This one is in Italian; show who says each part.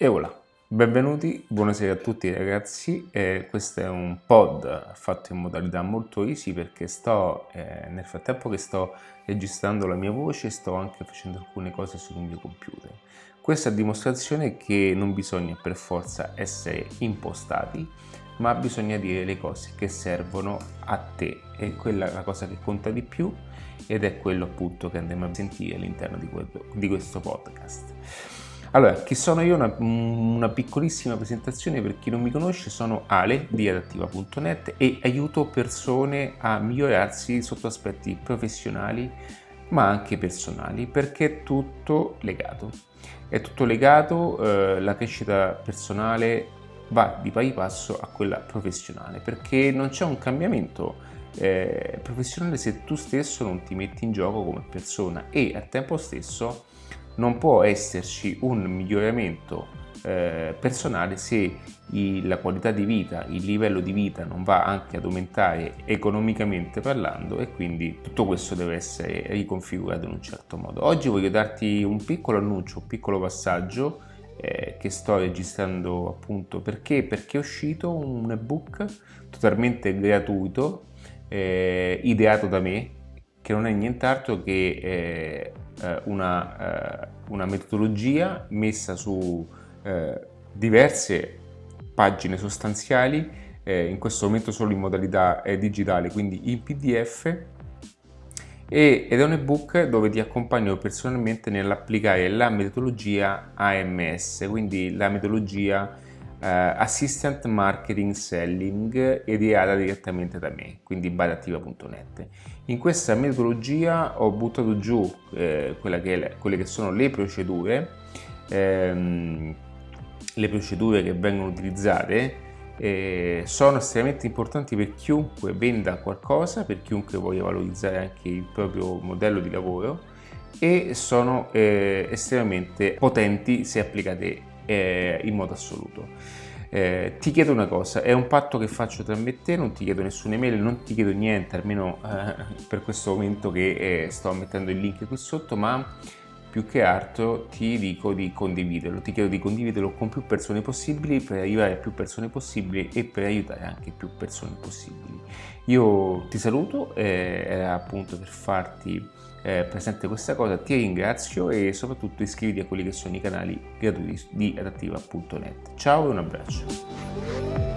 Speaker 1: E voilà, benvenuti, buonasera a tutti ragazzi, eh, questo è un pod fatto in modalità molto easy perché sto, eh, nel frattempo che sto registrando la mia voce, sto anche facendo alcune cose sul mio computer. Questa è dimostrazione che non bisogna per forza essere impostati, ma bisogna dire le cose che servono a te, è quella la cosa che conta di più ed è quello appunto che andremo a sentire all'interno di, questo podcast. Allora, chi sono io? Una, una, piccolissima presentazione per chi non mi conosce, sono Ale di adattiva.net e aiuto persone a migliorarsi sotto aspetti professionali ma anche personali perché è tutto legato. È tutto legato, eh, la crescita personale va di pari passo a quella professionale perché non c'è un cambiamento eh, professionale se tu stesso non ti metti in gioco come persona e al tempo stesso non può esserci un miglioramento eh, personale se i, la qualità di vita, il livello di vita non va anche ad aumentare economicamente parlando e quindi tutto questo deve essere riconfigurato in un certo modo. Oggi voglio darti un piccolo annuncio, un piccolo passaggio eh, che sto registrando appunto perché? Perché è uscito un ebook totalmente gratuito, eh, ideato da me, che non è nient'altro che eh, una, eh, una, metodologia messa su eh, diverse pagine sostanziali, eh, in questo momento solo in modalità eh, digitale, quindi in PDF, ed è un ebook dove ti accompagno personalmente nell'applicare la metodologia AMS, quindi la metodologia Assistant Marketing Selling ideata direttamente da me, quindi badattiva.net. In questa metodologia ho buttato giù eh, che quelle che sono le procedure, ehm, le procedure che vengono utilizzate eh, sono estremamente importanti per chiunque venda qualcosa, per chiunque voglia valorizzare anche il proprio modello di lavoro e sono eh, estremamente potenti se applicate eh, in modo assoluto. Eh, ti chiedo una cosa, è un patto che faccio tra me e te, non ti chiedo nessuna email, non ti chiedo niente, almeno eh, per questo momento che eh, sto mettendo il link qui sotto, ma più che altro ti dico di condividerlo, ti chiedo di condividerlo con più persone possibili per arrivare a più persone possibili e per aiutare anche più persone possibili. Io ti saluto, eh, era appunto per farti eh, presente questa cosa, ti ringrazio e soprattutto iscriviti a quelli che sono i canali gratuiti di adattiva.net. Ciao e un abbraccio.